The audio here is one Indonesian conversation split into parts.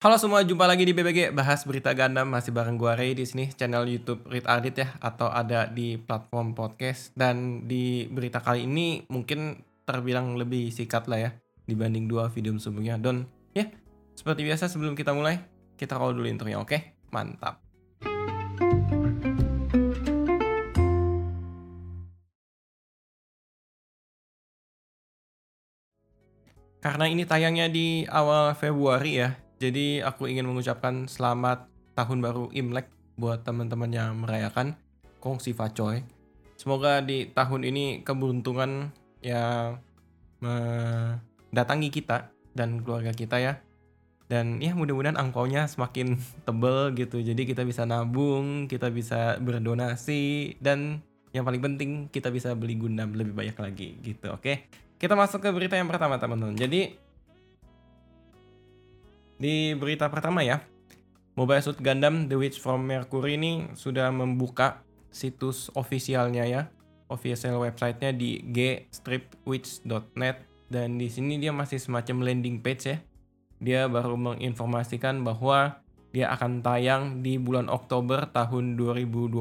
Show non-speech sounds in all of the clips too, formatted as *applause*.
Halo semua, jumpa lagi di BBG bahas berita Gundam masih bareng gua Ray di sini. Channel YouTube Read Ardit ya atau ada di platform podcast. Dan di berita kali ini mungkin terbilang lebih sikat lah ya dibanding dua video sebelumnya. Dan ya seperti biasa sebelum kita mulai kita roll dulu intronya oke? Mantap. Karena ini tayangnya di awal Februari ya jadi aku ingin mengucapkan selamat tahun baru Imlek buat teman-teman yang merayakan Kongsi Facoy. Semoga di tahun ini keberuntungan yang mendatangi kita dan keluarga kita ya. Dan ya mudah-mudahan angpaunya semakin *laughs* tebel gitu. Jadi kita bisa nabung, kita bisa berdonasi dan yang paling penting kita bisa beli Gundam lebih banyak lagi gitu. Oke. Kita masuk ke berita yang pertama teman-teman. Jadi di berita pertama ya, Mobile Suit Gundam The Witch from Mercury ini sudah membuka situs ofisialnya ya, official websitenya di gstripwitch.net dan di sini dia masih semacam landing page ya. Dia baru menginformasikan bahwa dia akan tayang di bulan Oktober tahun 2022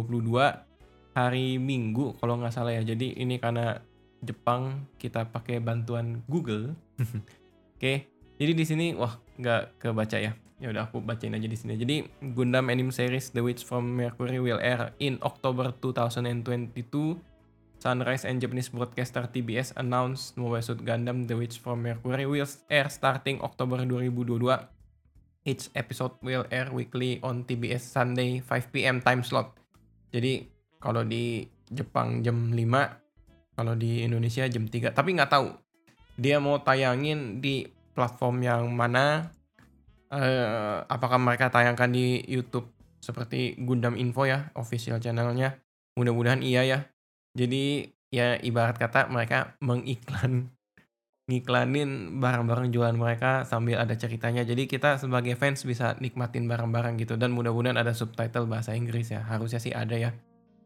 hari Minggu kalau nggak salah ya. Jadi ini karena Jepang kita pakai bantuan Google. *laughs* Oke, jadi di sini wah nggak kebaca ya. Ya udah aku bacain aja di sini. Jadi Gundam Anime Series The Witch from Mercury will air in October 2022. Sunrise and Japanese broadcaster TBS announced Mobile Suit Gundam The Witch from Mercury will air starting Oktober 2022. Each episode will air weekly on TBS Sunday 5 PM time slot. Jadi kalau di Jepang jam 5, kalau di Indonesia jam 3. Tapi nggak tahu dia mau tayangin di platform yang mana uh, apakah mereka tayangkan di YouTube seperti Gundam Info ya official channelnya. Mudah-mudahan iya ya. Jadi ya ibarat kata mereka mengiklan ngiklanin barang-barang jualan mereka sambil ada ceritanya. Jadi kita sebagai fans bisa nikmatin barang-barang gitu dan mudah-mudahan ada subtitle bahasa Inggris ya. Harusnya sih ada ya.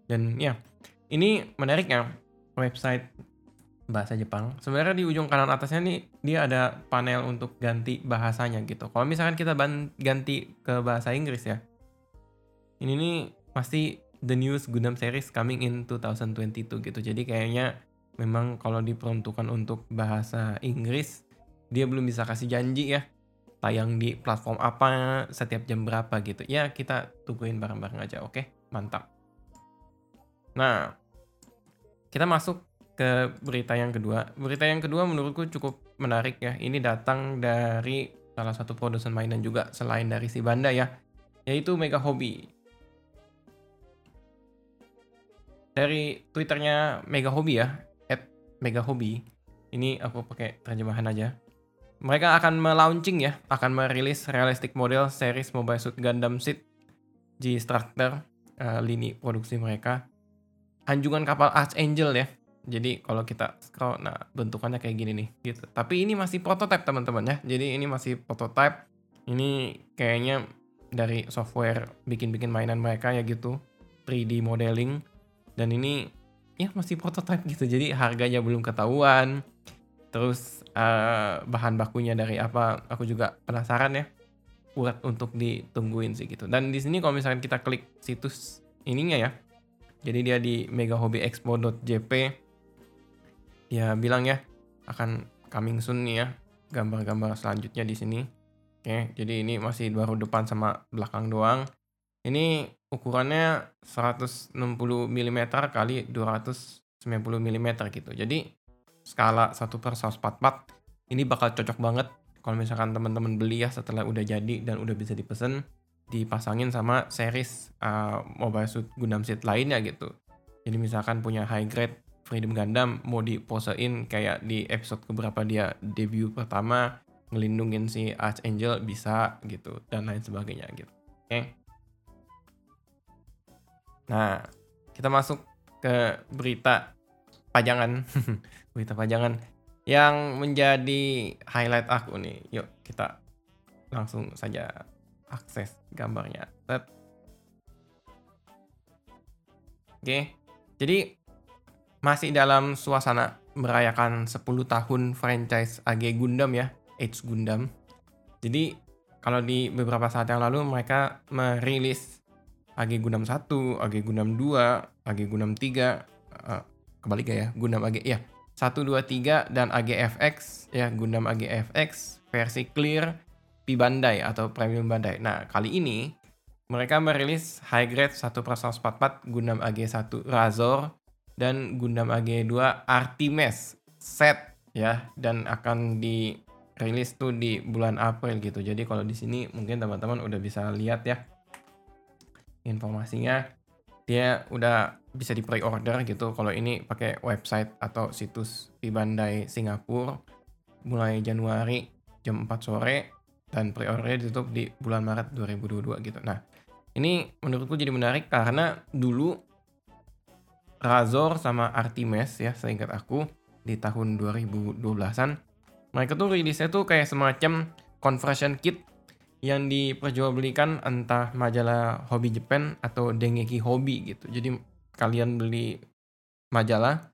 Dan ya ini menariknya website bahasa Jepang. Sebenarnya di ujung kanan atasnya nih dia ada panel untuk ganti bahasanya gitu. Kalau misalkan kita ganti ke bahasa Inggris ya. Ini nih pasti the news Gundam series coming in 2022 gitu. Jadi kayaknya memang kalau diperuntukkan untuk bahasa Inggris dia belum bisa kasih janji ya tayang di platform apa setiap jam berapa gitu. Ya kita tungguin bareng-bareng aja oke. Mantap. Nah, kita masuk ke berita yang kedua. Berita yang kedua menurutku cukup menarik ya. Ini datang dari salah satu produsen mainan juga selain dari si Banda ya, yaitu Mega Hobby. Dari Twitternya Mega Hobby ya, at Mega Hobby. Ini aku pakai terjemahan aja. Mereka akan melaunching ya, akan merilis realistic model series Mobile Suit Gundam Seed G Structure uh, lini produksi mereka. Anjungan kapal Archangel ya, jadi kalau kita scroll, nah bentukannya kayak gini nih, gitu. Tapi ini masih prototype teman-teman ya. Jadi ini masih prototype. Ini kayaknya dari software bikin-bikin mainan mereka ya gitu, 3D modeling. Dan ini ya masih prototype gitu. Jadi harganya belum ketahuan. Terus uh, bahan bakunya dari apa? Aku juga penasaran ya. Buat untuk ditungguin sih gitu. Dan di sini kalau misalkan kita klik situs ininya ya. Jadi dia di megahobbyexpo.jp dia bilang ya akan coming soon nih ya gambar-gambar selanjutnya di sini. Oke, jadi ini masih baru depan sama belakang doang. Ini ukurannya 160 mm kali 290 mm gitu. Jadi skala 1 per 144 ini bakal cocok banget kalau misalkan teman-teman beli ya setelah udah jadi dan udah bisa dipesen dipasangin sama series uh, Mobile Suit Gundam Seed lainnya gitu. Jadi misalkan punya high grade Freedom Gundam mau diposein kayak di episode keberapa dia debut pertama ngelindungin si Archangel bisa gitu dan lain sebagainya gitu. Oke. Okay? Nah, kita masuk ke berita pajangan. *laughs* berita pajangan yang menjadi highlight aku nih. Yuk, kita langsung saja akses gambarnya. Oke. Jadi masih dalam suasana merayakan 10 tahun franchise AG Gundam ya, Age Gundam. Jadi kalau di beberapa saat yang lalu mereka merilis AG Gundam 1, AG Gundam 2, AG Gundam 3, uh, kebalik ya, Gundam AG ya. 1 2 3 dan AGFX ya, Gundam AGFX versi clear P Bandai atau Premium Bandai. Nah, kali ini mereka merilis high grade 1 144 Gundam AG1 Razor dan Gundam AG2 Artemis set ya dan akan dirilis tuh di bulan April gitu. Jadi kalau di sini mungkin teman-teman udah bisa lihat ya informasinya dia udah bisa di pre-order gitu kalau ini pakai website atau situs di Bandai Singapura mulai Januari jam 4 sore dan pre-order ditutup di bulan Maret 2022 gitu. Nah, ini menurutku jadi menarik karena dulu Razor sama Artemis ya seingat aku di tahun 2012-an mereka tuh rilisnya tuh kayak semacam conversion kit yang diperjualbelikan entah majalah Hobi Japan atau Dengeki Hobi gitu. Jadi kalian beli majalah,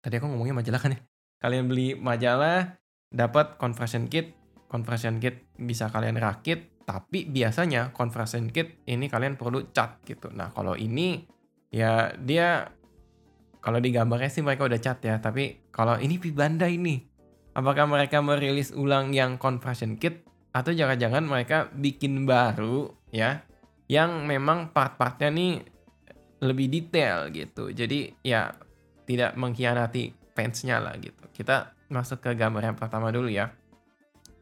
tadi aku ngomongnya majalah kan ya. Kalian beli majalah, dapat conversion kit, conversion kit bisa kalian rakit, tapi biasanya conversion kit ini kalian perlu cat gitu. Nah kalau ini ya dia kalau di gambarnya sih mereka udah cat ya, tapi kalau ini Pibanda ini, apakah mereka merilis ulang yang conversion kit atau jangan-jangan mereka bikin baru ya yang memang part-partnya nih lebih detail gitu. Jadi ya tidak mengkhianati fansnya lah gitu. Kita masuk ke gambar yang pertama dulu ya.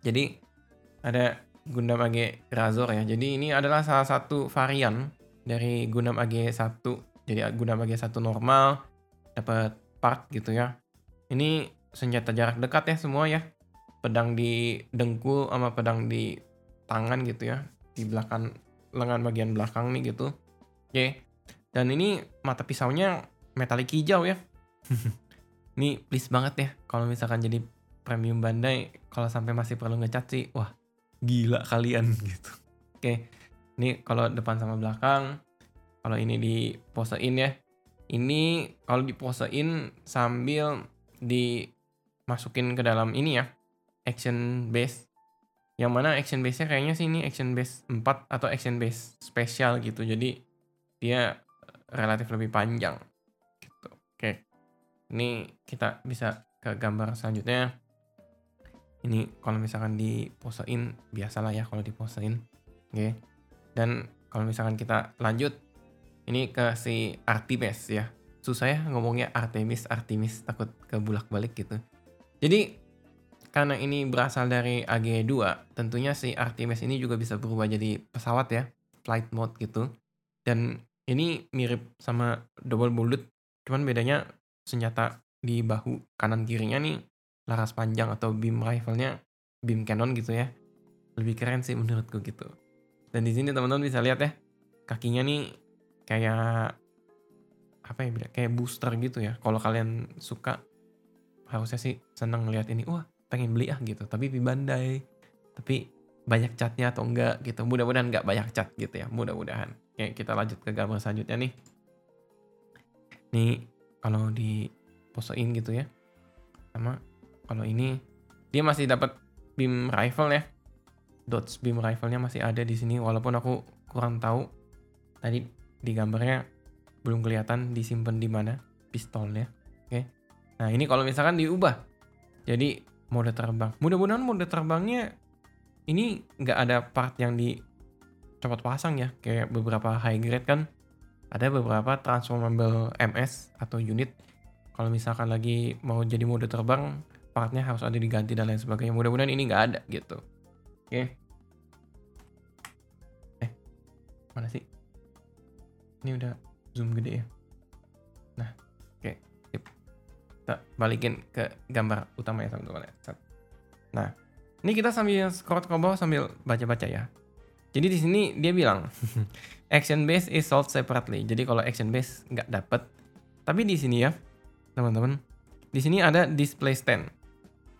Jadi ada Gundam AG Razor ya. Jadi ini adalah salah satu varian dari Gundam AG 1 jadi Gundam AG 1 normal dapat part gitu ya. Ini senjata jarak dekat ya semua ya. Pedang di dengkul sama pedang di tangan gitu ya. Di belakang lengan bagian belakang nih gitu. Oke. Dan ini mata pisaunya metalik hijau ya. *laughs* Ini please banget ya kalau misalkan jadi premium bandai kalau sampai masih perlu ngecat sih wah gila kalian *laughs* gitu. Oke. Ini kalau depan sama belakang kalau ini diposein ya. Ini kalau diposein sambil dimasukin ke dalam ini ya. Action base. Yang mana action base-nya kayaknya sih ini action base 4 atau action base spesial gitu. Jadi dia relatif lebih panjang gitu. Oke. Ini kita bisa ke gambar selanjutnya. Ini kalau misalkan diposein biasalah ya kalau diposein. Oke. Dan kalau misalkan kita lanjut ini ke si Artemis ya susah ya ngomongnya Artemis Artemis takut ke bulak balik gitu jadi karena ini berasal dari AG2, tentunya si Artemis ini juga bisa berubah jadi pesawat ya, flight mode gitu. Dan ini mirip sama double bullet, cuman bedanya senjata di bahu kanan kirinya nih laras panjang atau beam rifle-nya beam cannon gitu ya. Lebih keren sih menurutku gitu. Dan di sini teman-teman bisa lihat ya, kakinya nih kayak apa ya kayak booster gitu ya. Kalau kalian suka harusnya sih seneng ngeliat ini. Wah, pengen beli ah gitu. Tapi di Bandai. Tapi banyak catnya atau enggak gitu. Mudah-mudahan enggak banyak cat gitu ya. Mudah-mudahan. Oke kita lanjut ke gambar selanjutnya nih. Nih kalau di posein gitu ya. Sama kalau ini dia masih dapat beam rifle ya. Dots beam rifle-nya masih ada di sini. Walaupun aku kurang tahu tadi di gambarnya belum kelihatan disimpan di mana pistolnya oke nah ini kalau misalkan diubah jadi mode terbang. Mudah-mudahan mode terbangnya ini nggak ada part yang di copot pasang ya. Kayak beberapa high grade kan ada beberapa transformable MS atau unit. Kalau misalkan lagi mau jadi mode terbang, partnya harus ada diganti dan lain sebagainya. Mudah-mudahan ini nggak ada gitu. Oke. Eh, mana sih? Ini udah zoom gede ya. Nah, kita balikin ke gambar utama ya teman-teman ya. Nah, ini kita sambil scroll ke bawah sambil baca-baca ya. Jadi di sini dia bilang *laughs* action base is sold separately. Jadi kalau action base nggak dapet, tapi di sini ya teman-teman, di sini ada display stand.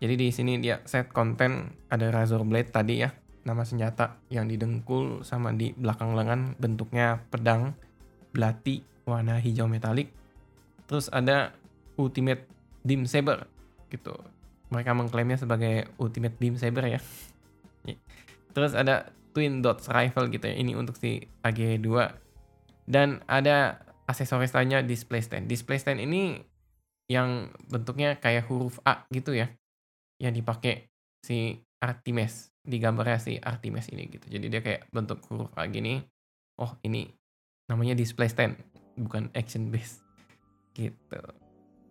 Jadi di sini dia set konten ada razor blade tadi ya, nama senjata yang didengkul sama di belakang lengan bentuknya pedang belati warna hijau metalik. Terus ada ultimate beam saber gitu. Mereka mengklaimnya sebagai ultimate beam saber ya. Terus ada twin dots rifle gitu ya. Ini untuk si AG2. Dan ada aksesoris lainnya display stand. Display stand ini yang bentuknya kayak huruf A gitu ya. Yang dipakai si Artemis di gambarnya si Artemis ini gitu. Jadi dia kayak bentuk huruf A gini. Oh, ini namanya display stand, bukan action base. Gitu.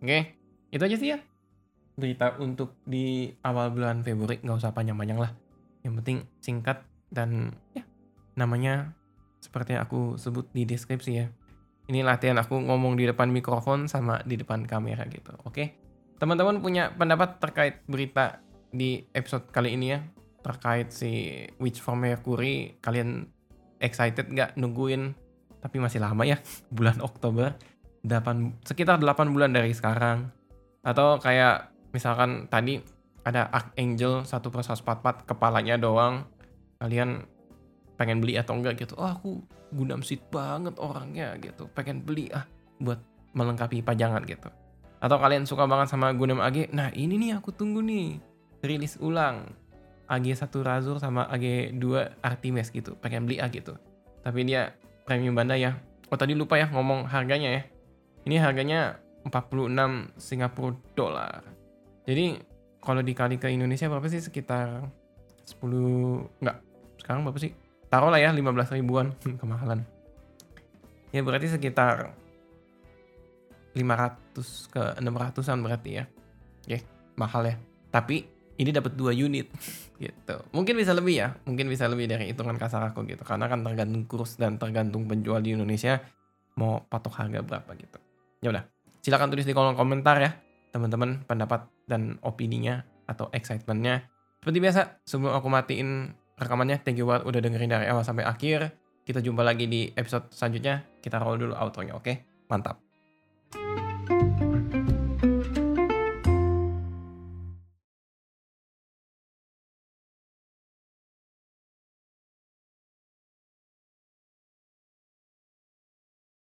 Oke, itu aja sih ya. Berita untuk di awal bulan Februari nggak usah panjang-panjang lah. Yang penting singkat dan ya namanya seperti yang aku sebut di deskripsi ya. Ini latihan aku ngomong di depan mikrofon sama di depan kamera gitu. Oke. Teman-teman punya pendapat terkait berita di episode kali ini ya terkait si Witch from Mercury kalian excited nggak nungguin tapi masih lama ya bulan Oktober. 8 sekitar 8 bulan dari sekarang. Atau kayak misalkan tadi ada Archangel 1 per 144 kepalanya doang. Kalian pengen beli atau enggak gitu? Oh aku gundam seat banget orangnya gitu. Pengen beli ah buat melengkapi pajangan gitu. Atau kalian suka banget sama Gundam AG nah ini nih aku tunggu nih. Rilis ulang. AG1 Razor sama AG2 Artemis gitu. Pengen beli ah gitu tapi dia premium Bandai ya. Oh tadi lupa ya ngomong harganya ya. Ini harganya 46 Singapura dolar jadi kalau dikali ke Indonesia berapa sih? Sekitar 10 enggak. Sekarang berapa sih? Taruh lah ya 15 ribuan. *laughs* Kemahalan. Ya berarti sekitar 500 ke 600an berarti ya. Oke mahal ya. Tapi ini dapat dua unit gitu. Mungkin bisa lebih ya, mungkin bisa lebih dari hitungan kasar aku gitu. Karena kan tergantung kurs dan tergantung penjual di Indonesia mau patok harga berapa gitu. Ya udah, silakan tulis di kolom komentar ya teman-teman pendapat dan opininya atau excitementnya. Seperti biasa, sebelum aku matiin rekamannya, thank you banget udah dengerin dari awal sampai akhir. Kita jumpa lagi di episode selanjutnya. Kita roll dulu outro-nya, oke? Mantap.